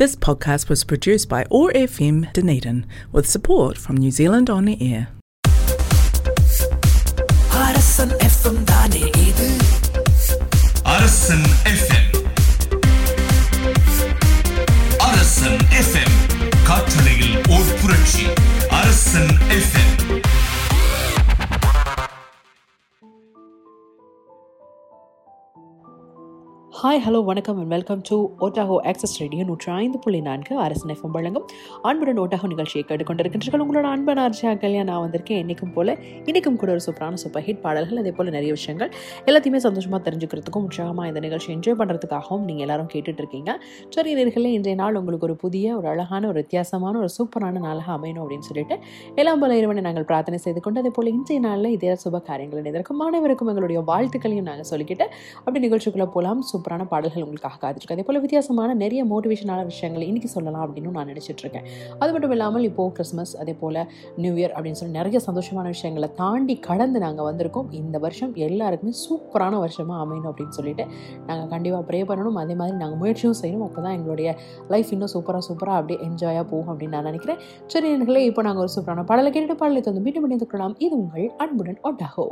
This podcast was produced by OAR FM Dunedin with support from New Zealand On Air. அரசன் FM தானே இது அரசன் FM அரசன் FM காற்றலையில் ஓர் புரட்சி அரசன் எஃப்எம் ஹாய் ஹலோ வணக்கம் and welcome to Otago access radio நூற்றி ஐந்து புள்ளி நான்கு அரசன் எஃப்எம் வழங்கும் அன்புடன் ஓட்டாகோ நிகழ்ச்சியை கேட்டுக்கொண்டிருக்கின்றீர்கள். உங்களோட அன்பன் ஆர்ஜியா கல்யாண் நான் வந்திருக்கேன். என்றைக்கும் போல இன்றைக்கும் கூட ஒரு சூப்பரான சூப்பர் ஹிட் பாடல்கள் அதே போல் நிறைய விஷயங்கள். எல்லாத்தையுமே சந்தோஷமாக தெரிஞ்சுக்கிறதுக்கும் உற்சாகமாக இந்த நிகழ்ச்சி என்ஜாய் பண்ணுறதுக்காகவும் நீங்கள் எல்லாரும் கேட்டுட்டு இருக்கீங்க. சரி நேர்களே இன்றைய நாள் உங்களுக்கு ஒரு புதிய ஒரு அழகான ஒரு வித்தியாசமான ஒரு சூப்பரான நாளாக அமையணும் அப்படின்னு சொல்லிட்டு எல்லாம் போல இறைவனை நாங்கள் பிரார்த்தனை செய்து கொண்டு அதே போல் இன்றைய நாளில் இதே சுப காரியங்கள் இதற்கும் மாணவருக்கும் எங்களுடைய வாழ்த்துக்களையும் நாங்கள் சொல்லிக்கிட்டு அப்படி நிகழ்ச்சிக்குள்ளே போகலாம் சூப்பரான பாடல்கள் உங்களுக்காக காத்துருக்கு அதே போல் வித்தியாசமான நிறைய மோட்டிவேஷனான விஷயங்களை இன்றைக்கி சொல்லலாம் அப்படின்னு நான் நினச்சிட்டு இருக்கேன் அது மட்டும் இல்லாமல் இப்போது கிறிஸ்மஸ் அதே போல் நியூ இயர் அப்படின்னு சொல்லி நிறைய சந்தோஷமான விஷயங்களை தாண்டி கடந்து நாங்கள் வந்திருக்கோம். இந்த வருஷம் எல்லாருக்குமே சூப்பரான வருஷமாக அமையணும் அப்படின்னு சொல்லிட்டு நாங்கள் கண்டிப்பாக ப்ரே பண்ணணும். அதே மாதிரி நாங்கள் முயற்சியும் செய்யணும். அப்போ தான் எங்களுடைய லைஃப் இன்னும் சூப்பராக சூப்பராக அப்படியே என்ஜாயாக போகும் அப்படின்னு நான் நினைக்கிறேன். சரி எங்களே இப்போ நாங்கள் ஒரு சூப்பரான பாடலை கேட்டுட்டு பாடலை தந்து மீண்டும் இணைந்து கொள்ளலாம். இது உங்கள் அன்புடன் ஒட்டாகோ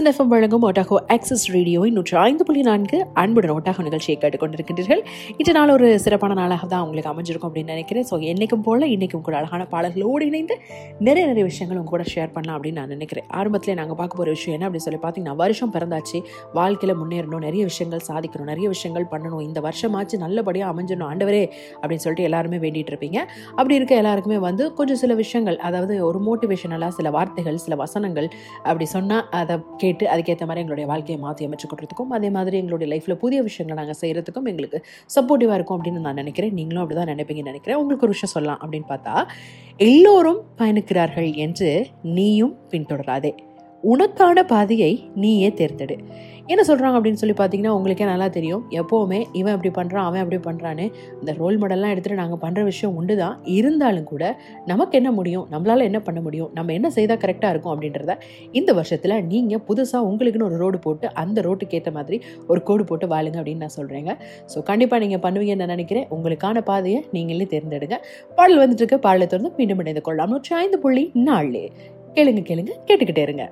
அரசன் எஃப்எம் வழங்கும் ஒட்டாகோ ஆக்சஸ் ரேடியோவை நூற்றி ஐந்து புள்ளி நான்கு அன்புடன் ஒட்டாகோ நிகழ்ச்சியை கேட்டுக்கொண்டிருக்கின்றீர்கள். இன்று நாள் ஒரு சிறப்பான நாளாக தான் உங்களுக்கு அமைஞ்சிருக்கும் அப்படின்னு நினைக்கிறேன். ஸோ என்றைக்கும் போல இன்றைக்கும் கூட அழகான பாடல்களோடு இணைந்து நிறைய நிறைய விஷயங்கள் உங்க கூட ஷேர் பண்ணலாம் அப்படின்னு நான் நினைக்கிறேன். ஆரம்பத்தில் நாங்கள் பார்க்க போகிற விஷயம் என்ன அப்படின்னு சொல்லி பார்த்தீங்கன்னா வருஷம் பிறந்தாச்சு. வாழ்க்கையில் முன்னேறணும் நிறைய விஷயங்கள் சாதிக்கணும் நிறைய விஷயங்கள் பண்ணணும். இந்த வருஷமாச்சு நல்லபடியாக அமைஞ்சிடணும் ஆண்டவரே அப்படின்னு சொல்லிட்டு எல்லாருமே வேண்டிகிட்டு இருப்பீங்க. அப்படி இருக்க எல்லாருக்குமே வந்து கொஞ்சம் சில விஷயங்கள் அதாவது ஒரு மோட்டிவேஷனலாக சில வார்த்தைகள் சில வசனங்கள் அப்படி சொன்னால் அதை கேட்டு அதுக்கேற்ற மாதிரி எங்களுடைய வாழ்க்கையை மாற்றி அமைச்சு கொடுறதுக்கும் அதே மாதிரி எங்களுடைய லைஃப்பில் புதிய விஷயங்களை நாங்கள் செய்கிறதுக்கும் எங்களுக்கு சப்போர்ட்டிவாக இருக்கும் அப்படின்னு நான் நினைக்கிறேன். நீங்களும் அப்படி தான் நினைப்பீங்கன்னு நினைக்கிறேன். உங்களுக்கு ஒரு விஷயம் சொல்லலாம் அப்படின்னு பார்த்தா எல்லோரும் பயணிக்கிறார்கள் என்று நீயும் பின்தொடராதே. உனக்கான பாதையை நீயே தேர்ந்தெடு. என்ன சொல்கிறாங்க அப்படின்னு சொல்லி பார்த்தீங்கன்னா உங்களுக்கே நல்லா தெரியும். எப்போவுமே இவன் இப்படி பண்ணுறான் அவன் அப்படி பண்ணுறான்னு இந்த ரோல் மாடல்லாம் எடுத்துகிட்டு நாங்கள் பண்ணுற விஷயம் உண்டு தான் இருந்தாலும் கூட நமக்கு என்ன முடியும்? நம்மளால் என்ன பண்ண முடியும்? நம்ம என்ன செய்தால் கரெக்டாக இருக்கும் அப்படின்றத இந்த வருஷத்தில் நீங்கள் புதுசாக உங்களுக்குன்னு ஒரு ரோடு போட்டு அந்த ரோட்டுக்கு ஏற்ற மாதிரி ஒரு கோடு போட்டு வாழுங்க அப்படின்னு நான் சொல்கிறேங்க ஸோ கண்டிப்பாக நீங்கள் பண்ணுவீங்கன்னு நான் நினைக்கிறேன். உங்களுக்கான பாதையை நீங்களே தேர்ந்தெடுங்க. பாடல் வந்துட்டு இருக்க. பாடலை தொடர்ந்து மீண்டும் இணைந்து கொள்ளலாம். நூற்றி ஐந்து புள்ளி நாலு. கேளுங்க கேளுங்க கேட்டுக்கிட்டே இருங்க.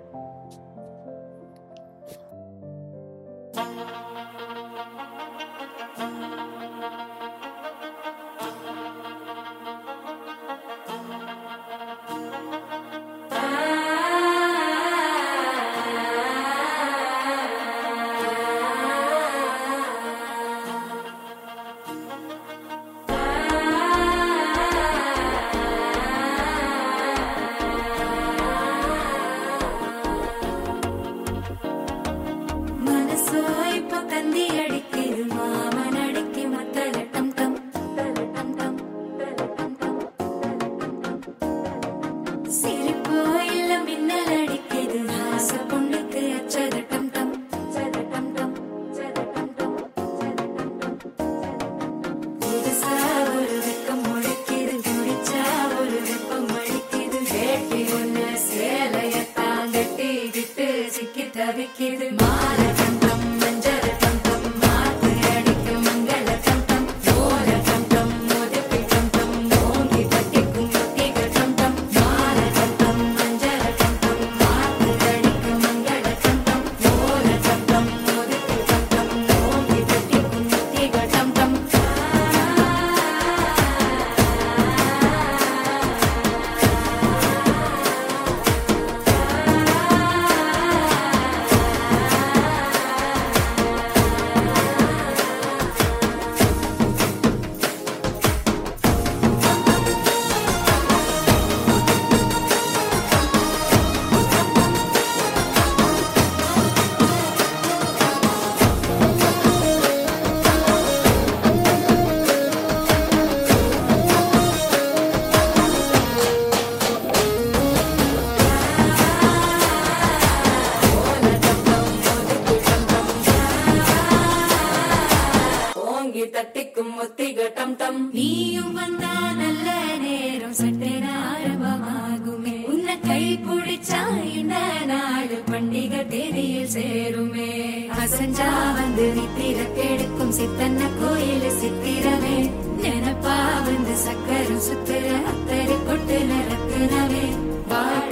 அசஞ்சா வந்து நித்திர கெடுக்கும் சித்தன்ன கோயில் சித்திரமே. நினப்பா வந்து சக்கரம் சுத்துற அத்தரி கொட்டு நிறத்துனவே வாழ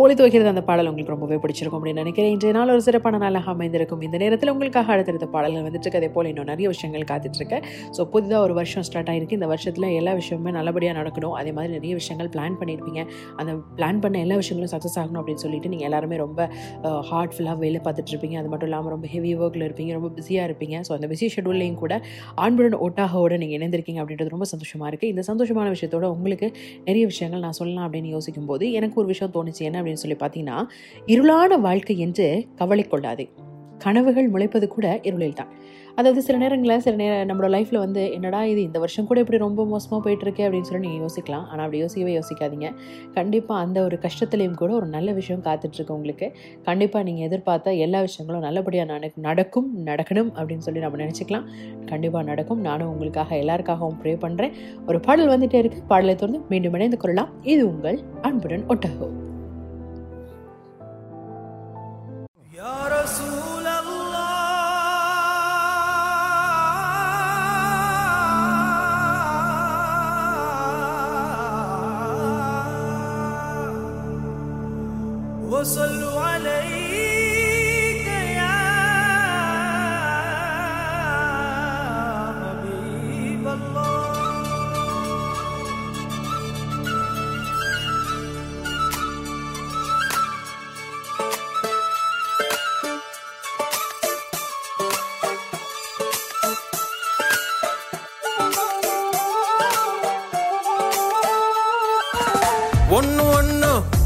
ஒழித்து துவைக்கிறது அந்த பாடல் உங்களுக்கு ரொம்பவே பிடிச்சிருக்கும் அப்படின்னு நினைக்கிறேன். இன்றைய நாள் ஒரு சிறப்பான நாளாக அமைந்திருக்கும். இந்த நேரத்தில் உங்களுக்காக அடுத்தடுத்த பாடல்கள் வந்துட்டு இருக்கு. அதே போல் இன்னும் நிறைய விஷயங்கள் காத்துட்ருக்கேன் ஸோ புதிதாக ஒரு வருஷம் ஸ்டார்ட் ஆயிருக்கு. இந்த வருஷத்தில் எல்லா விஷயமுமே நல்லபடியாக நடக்கணும். அதே மாதிரி நிறைய விஷயங்கள் பிளான் பண்ணியிருப்பீங்க. அந்த பிளான் பண்ண எல்லா விஷயங்களும் சக்ஸஸ் ஆகணும் அப்படின்னு சொல்லிட்டு நீங்கள் எல்லாருமே ரொம்ப ஹார்ட்ஃபுல்லாக வேலை பார்த்துட்டு இருப்பீங்க. அது மட்டும் இல்லாமல் ரொம்ப ஹெவி ஒர்க்கில் இருப்பீங்க. ரொம்ப பிஸியாக இருப்பீங்க. ஸோ அந்த பிஸி ஷெடியூல்லையும் கூட ஆண்புடன் ஒட்டாகோட நீங்கள் இணைந்திருக்கீங்க அப்படின்றது ரொம்ப சந்தோஷமாக இருக்குது இந்த சந்தோஷமான விஷயத்தோட உங்களுக்கு நிறைய விஷயங்கள் நான் சொல்லலாம் அப்படின்னு யோசிக்கும் போது எனக்கு ஒரு விஷயம் தோணுச்சு. என்ன அப்படின்னு சொல்லி பார்த்தீங்கன்னா இருளான வாழ்க்கை என்று கவலை கொள்ளாதே. கனவுகள் முளைப்பது கூட இருளில் தான். அதாவது சில நேரங்களில் சில நேரம் நம்மளோட லைஃப்பில் வந்து என்னடா இது இந்த வருஷம் கூட இப்படி ரொம்ப மோசமாக போயிட்டுருக்கு? அப்படின்னு சொல்லி நீங்கள் யோசிக்கலாம். ஆனால் அப்படி யோசிக்கவே யோசிக்காதீங்க. கண்டிப்பாக அந்த ஒரு கஷ்டத்துலேயும் கூட ஒரு நல்ல விஷயம் காத்துட்ருக்கு உங்களுக்கு. கண்டிப்பாக நீங்கள் எதிர்பார்த்த எல்லா விஷயங்களும் நல்லபடியாக நான் நடக்கும் நடக்கணும் அப்படின்னு சொல்லி நம்ம நினச்சிக்கலாம். கண்டிப்பாக நடக்கும். நானும் உங்களுக்காக எல்லாருக்காகவும் ப்ரே பண்ணுறேன் ஒரு பாடல் வந்துகிட்டே இருக்கு. பாடலை தொடர்ந்து மீண்டும் இணைந்து கொள்ளலாம். இது உங்கள் அன்புடன் ஒட்டகோ. رسول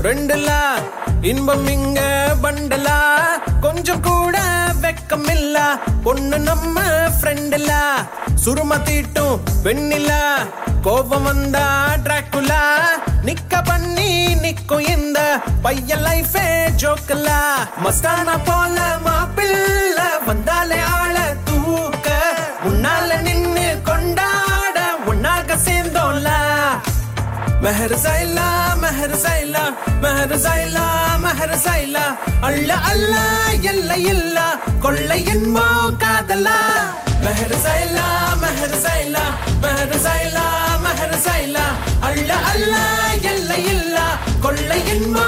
ஒன்னு இன்பம் இங்க பண்டலா. கொஞ்சம் கூட வெக்கம் இல்ல பொண்ணு நம்ம ஃப்ரெண்டுலா சுரும தீட்டும் வெண்ணிலா. கோபம் வந்தா டிராக்குலா நிக்க பண்ணி நிக்கும் இந்த பையன் லைஃபே ஜோக்கலா. மஸ்தானா போல மாப்பிள்ள வந்தாலே ஆள தூக்க. முன்னால நின்னு கொண்டாட உன்னாக சேர்ந்து மெஹர் சைலா மெஹர் சைலா மெஹர் சைலா மெஹர் சைலா அல்ல அல்ல எல்லை இல்ல கொள்ளை என்போ காதலா. மெஹர் சைலா மெஹர் சைலா மெஹர் சைலா மெஹர் சைலா அல்ல அல்ல எல்லை இல்ல கொள்ளை என்போ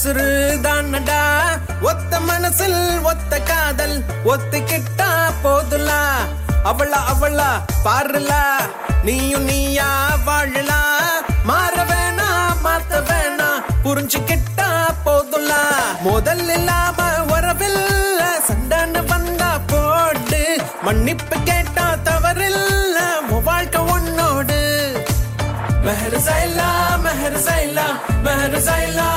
உசுறு தானடா ஒத்த மனசில் ஒத்த காதல் ஒத்துக்கிட்டா போதுலா? அவளா அவளா பாருலா. நீயும் நீயா வாழலா? மாற வேணா மாத்த வேணா புரிஞ்சுக்கிட்டா போதுலா? முதல் இல்லாம வரவில்ல சண்டான வந்தா போட்டு மன்னிப்பு கேட்டா தவறில்ல வாழ்க்கை உன்னோடு. மெஹர் சைலா மெஹர் சைலா மெஹர் சைலா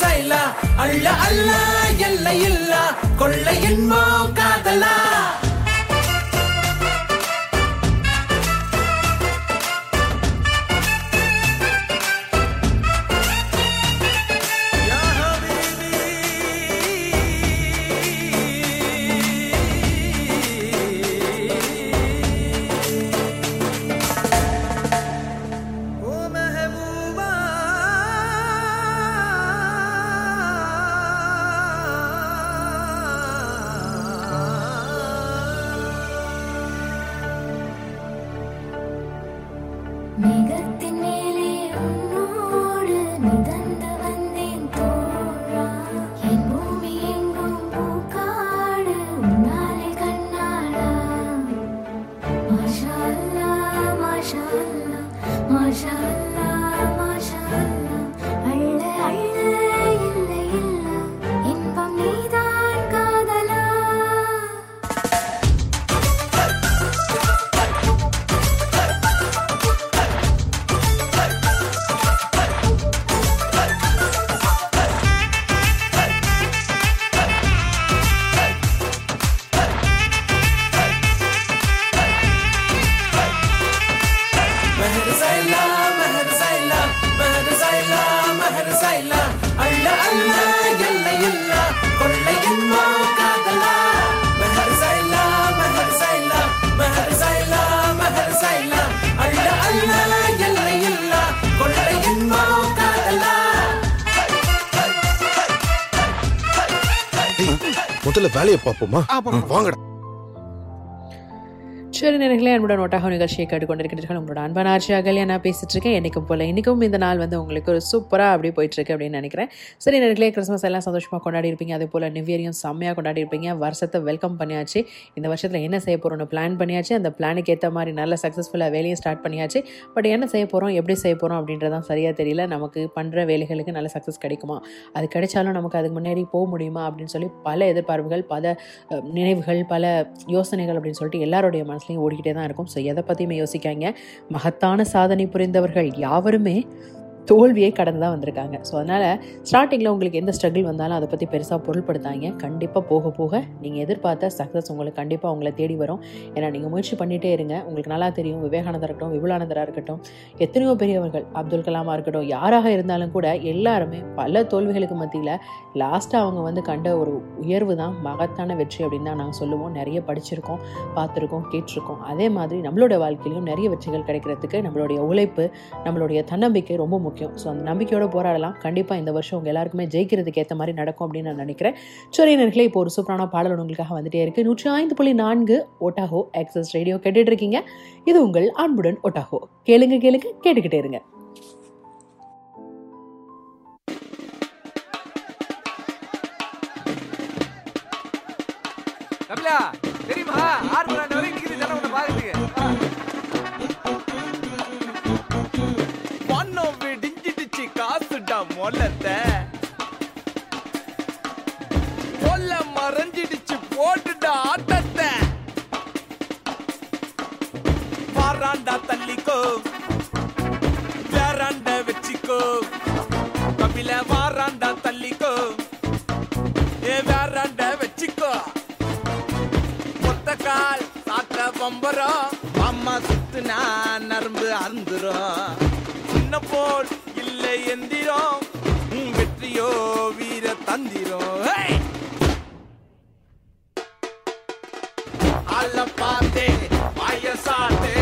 சைலா அல்ல அல்ல எல்லையில்லா இல்ல கொள்ளை என்போ காதலா. மேகத்தின் மேலே முதல்ல வேலையை பார்ப்போமா? வாங்கடா. சரி நேர்களே அன்போட நோட்டாக நிகழ்ச்சியை கேட்டுக்கொண்டிருக்கிறீர்கள். உங்களோட அன்பான ஆட்சியாக நான் பேசிட்டு இருக்கேன் என்றைக்கும் போல இன்னைக்கும் இந்த நாள் வந்து உங்களுக்கு ஒரு சூப்பராக அப்படியே போயிட்டுருக்கு அப்படின்னு நினைக்கிறேன். சரி நேர்களே கிறிஸ்மஸ் எல்லாம் சந்தோஷமாக கொண்டாடி இருப்பீங்க அதே போல் நியூ இயரையும் செம்மையாக கொண்டாடி இருப்பீங்க வருஷத்தை வெல்கம் பண்ணியாச்சு. இந்த வருஷத்தில் என்ன செய்ய போகிறோம்னு பிளான் பண்ணியாச்சு. அந்த பிளானுக்கு ஏற்ற மாதிரி நல்ல சக்ஸஸ்ஃபுல்லாக வேலையும் ஸ்டார்ட் பண்ணியாச்சு. பட் என்ன செய்ய போகிறோம் எப்படி செய்ய போகிறோம் அப்படின்றதான் சரியாக தெரியல. நமக்கு பண்ணுற வேலைகளுக்கு நல்ல சக்ஸஸ் கிடைக்குமா? அது கிடைச்சாலும் நமக்கு அதுக்கு முன்னாடி போக முடியுமா? அப்படின்னு சொல்லி பல எதிர்பார்ப்புகள் பல நினைவுகள் பல யோசனைகள் அப்படின்னு சொல்லிட்டு எல்லாருடைய மனசுலையும் ஓடிக்கிட்டே தான் இருக்கும். ஸோ எதை பற்றியுமே யோசிக்காங்க மகத்தான சாதனை புரிந்தவர்கள் யாவருமே தோல்வியை கடந்து தான் வந்திருக்காங்க. ஸோ அதனால் ஸ்டார்டிங்கில் உங்களுக்கு எந்த ஸ்ட்ரகிள் வந்தாலும் அதை பற்றி பெருசாக பொருள்படுத்தாங்க கண்டிப்பாக போக போக நீங்கள் எதிர்பார்த்த சக்ஸஸ் உங்களுக்கு கண்டிப்பாக உங்களை தேடி வரும். ஏன்னா நீங்கள் முயற்சி பண்ணிகிட்டே இருங்க. உங்களுக்கு நல்லா தெரியும். விவேகானந்தராக இருக்கட்டும் விபுலானந்தராக இருக்கட்டும் எத்தனையோ பெரியவர்கள் அப்துல் கலாமாக இருக்கட்டும் யாராக இருந்தாலும் கூட எல்லாருமே பல தோல்விகளுக்கு மத்தியில் லாஸ்ட்டாக அவங்க வந்து கண்ட ஒரு உயர்வு தான் மகத்தான வெற்றி அப்படின்னு தான் நாங்கள் சொல்லுவோம். நிறைய படிச்சிருக்கோம் பார்த்துருக்கோம் கேட்டிருக்கோம். அதே மாதிரி நம்மளோட வாழ்க்கையிலும் நிறைய வெற்றிகள் கிடைக்கிறதுக்கு நம்மளுடைய உழைப்பு நம்மளுடைய தன்னம்பிக்கை ரொம்ப முக்கியம். ஸோ அந்த நம்பிக்கையோட போராடலாம். கண்டிப்பாக இந்த வருஷம் உங்கள் எல்லாருக்குமே ஜெயிக்கிறதுக்கு ஏற்ற மாதிரி நடக்கும் அப்படின்னு நான் நினைக்கிறேன். சரி நேர்களே இப்போ ஒரு சூப்பரான பாடல் உங்களுக்காக வந்துட்டே இருக்கு. நூற்றி ஐந்து புள்ளி நான்கு ஒட்டாஹோ எக்ஸஸ் ரேடியோ கேட்டுட்டு இருக்கீங்க. இது உங்கள் அன்புடன் ஒட்டாகோ கேளுங்க கேளுங்க கேட்டுக்கிட்டே இருங்க. தெரியுமா? ஆறு மணி நேரம் வரைக்கும் ஜனம் உன்னை பாக்குறதுக்கு மொல்லத்த. கொல்ல மறைஞ்சிடுச்சு போட்டுட்ட ஆட்டத்தை. பாராண்டா தள்ளிக்கோ வேறாண்ட வச்சிக்கோ. கபில வாராண்டா தள்ளிக்கோ ஏ வேறாண்ட வச்சிக்கோ. மொத்த கால் சாத்த பம்பரம் அம்மா சுத்துனா நரம்பு அருந்துரும் சின்ன போல் இல்லை எந்திரம். வெற்றியோ வீர தந்திரம் அல்ல பார்த்தே வயசாத்தே.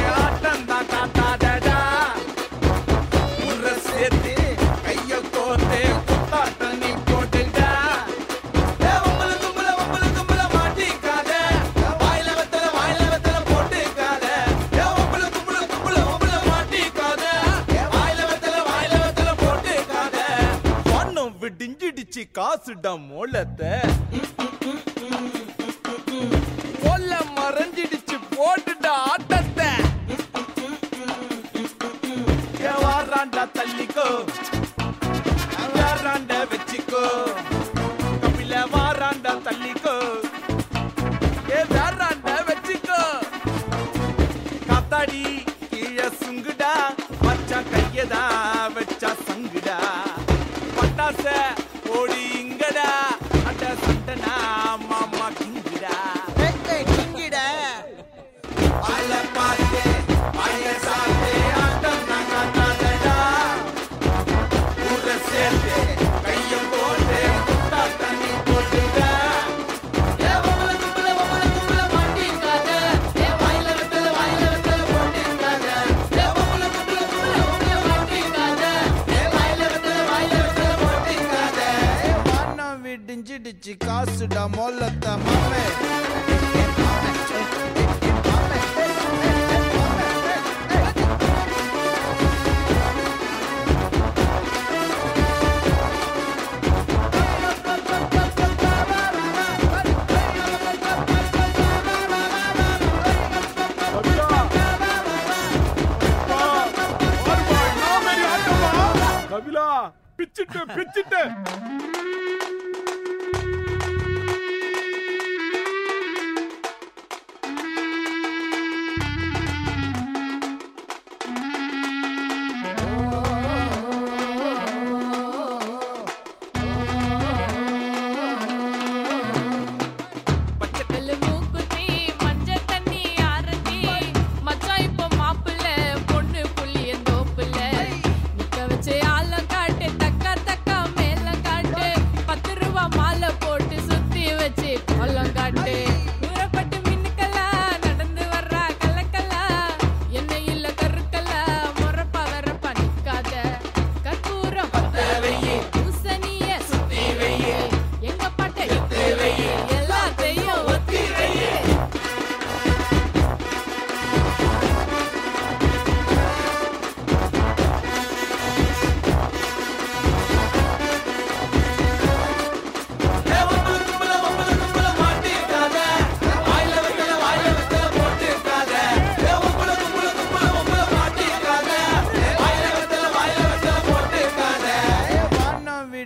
காசுடா மோளத்தை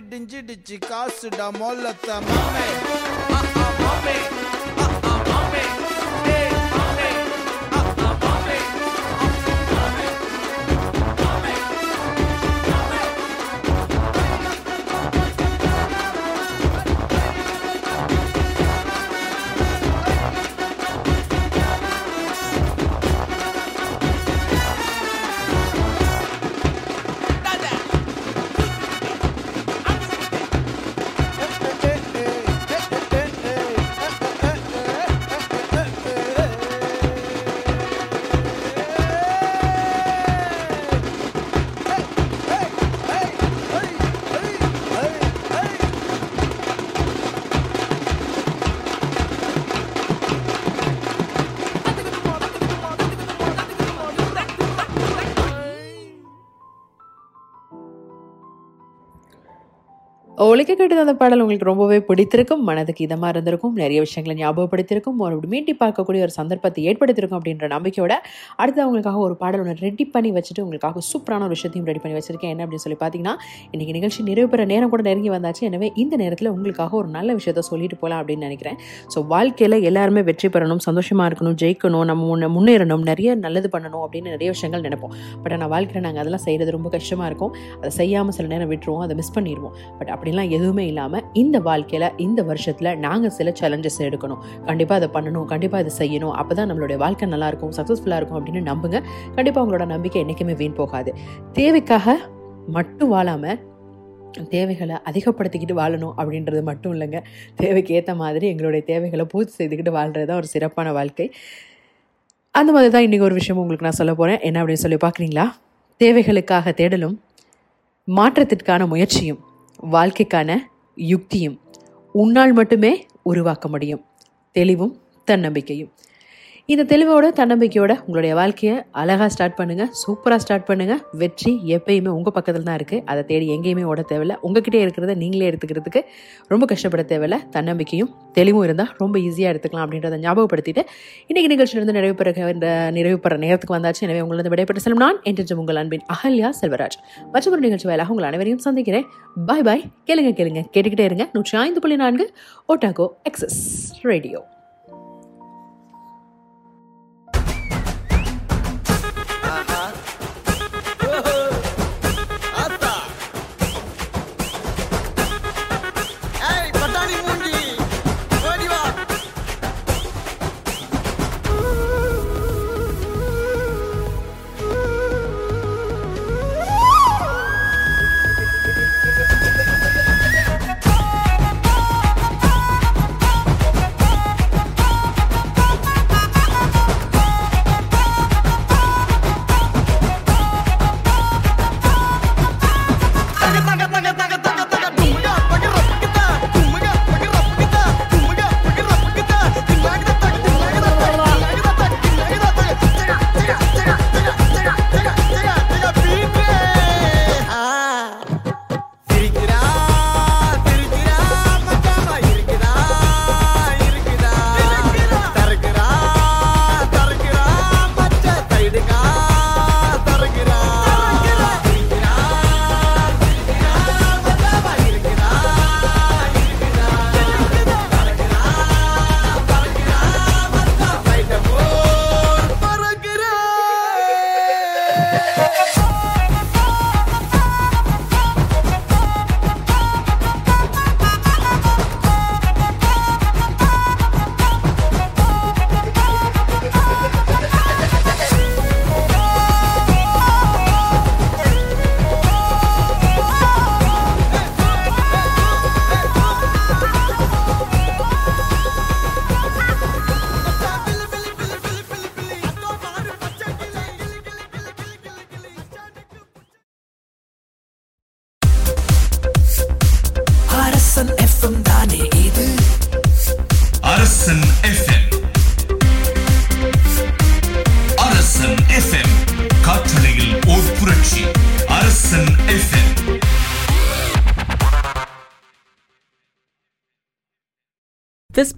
டிஞ்சிடுச்சு காசுடா மொல்லத்த மாமே. மாமே. ஒழிக்க கேட்டது அந்த பாடல் உங்களுக்கு ரொம்பவே பிடித்திருக்கும் மனதுக்கு இதமாக இருந்திருக்கும் நிறைய விஷயங்களை ஞாபகப்படுத்தியிருக்கும் மறுபடியும் மீட்டி பார்க்கக்கூடிய ஒரு சந்தர்ப்பத்தை ஏற்படுத்தியிருக்கும் அப்படின்ற நம்பிக்கையோட அடுத்து அவங்களுக்காக ஒரு பாடல் ஒன்று ரெடி பண்ணி வச்சுட்டு உங்களுக்காக சூப்பரான ஒரு விஷயத்தையும் ரெடி பண்ணி வச்சிருக்கேன். என்ன அப்படின்னு சொல்லி பார்த்தீங்கன்னா இன்றைக்கி நிகழ்ச்சி நிறைவு பெற நேரம் கூட நெருங்கி வந்தாச்சு. எனவே இந்த நேரத்தில் உங்களுக்காக ஒரு நல்ல விஷயத்த சொல்லிட்டு போகலாம் அப்படின்னு நினைக்கிறேன். ஸோ வாழ்க்கையில் எல்லாருமே வெற்றி பெறணும் சந்தோஷமாக இருக்கணும் ஜெயிக்கணும் நம்ம முன்ன முன்னேறணும் நிறைய நல்லது பண்ணணும் அப்படின்னு நிறைய விஷயங்கள் நினைப்போம். பட் ஆனால் வாழ்க்கையில் நாங்கள் அதெல்லாம் செய்கிறது ரொம்ப கஷ்டமாக இருக்கும். அதை செய்யாமல் சில நேரம் விட்டுருவோம் அதை மிஸ் பண்ணிடுவோம் பட் அப்படிலாம் எதுவுமே இல்லாமல் இந்த வாழ்க்கையில் இந்த வருஷத்தில் நாங்கள் சில சேலஞ்சஸ் எடுக்கணும். கண்டிப்பாக அதை பண்ணணும் கண்டிப்பாக இதை செய்யணும். அப்போ தான் நம்மளுடைய வாழ்க்கை நல்லாயிருக்கும் சக்ஸஸ்ஃபுல்லாக இருக்கும் அப்படின்னு நம்புங்க. கண்டிப்பாக உங்களோட நம்பிக்கை என்றைக்குமே வீண் போகாது. தேவைக்காக மட்டும் வாழாமல் தேவைகளை அதிகப்படுத்திக்கிட்டு வாழணும் அப்படின்றது மட்டும் இல்லைங்க. தேவைக்கு ஏற்ற மாதிரி எங்களுடைய தேவைகளை பூர்த்தி செய்துக்கிட்டு வாழ்கிறது தான் ஒரு சிறப்பான வாழ்க்கை. அந்த மாதிரி தான் இன்றைக்கி ஒரு விஷயம் உங்களுக்கு நான் சொல்ல போகிறேன் என்ன அப்படின்னு சொல்லி பார்க்குறீங்களா? தேவைகளுக்காக தேடலும் மாற்றத்திற்கான முயற்சியும். வாழ்க்கைக்கான யுக்தியும் உன்னால் மட்டுமே உருவாக்க முடியும். தெளிவும் தன்னம்பிக்கையும். இந்த தெளிவோட தன்னம்பிக்கையோட உங்களுடைய வாழ்க்கையை அழகாக ஸ்டார்ட் பண்ணுங்கள் சூப்பராக ஸ்டார்ட் பண்ணுங்கள் வெற்றி எப்பயுமே உங்கள் பக்கத்தில் தான் இருக்குது அதை தேடி எங்கேயுமே ஓட தேவையில்ல. உங்ககிட்டே இருக்கிறத நீங்களே எடுத்துக்கிறதுக்கு ரொம்ப கஷ்டப்பட தேவையில்ல. தன்னம்பிக்கையும் தெளிவும் இருந்தால் ரொம்ப ஈஸியாக எடுத்துக்கலாம் அப்படின்றத ஞாபகப்படுத்திட்டு இன்றைக்கி நிகழ்ச்சியிலிருந்து நிறைவு பெற இந்த நிறைவு பெற நேரத்துக்கு வந்தாச்சு. எனவே உங்களது விடைபெற்ற செல்லும் நான் என்றும் உங்கள் அன்பின் அகல்யா செல்வராஜ். மற்றொரு நிகழ்ச்சி வாயிலாக உங்கள் அனைவரையும் சந்திக்கிறேன். பாய் பாய் கேளுங்க கேளுங்க. கேட்டுக்கிட்டே இருங்க. நூற்றி ஐந்து புள்ளி நான்கு Otago access radio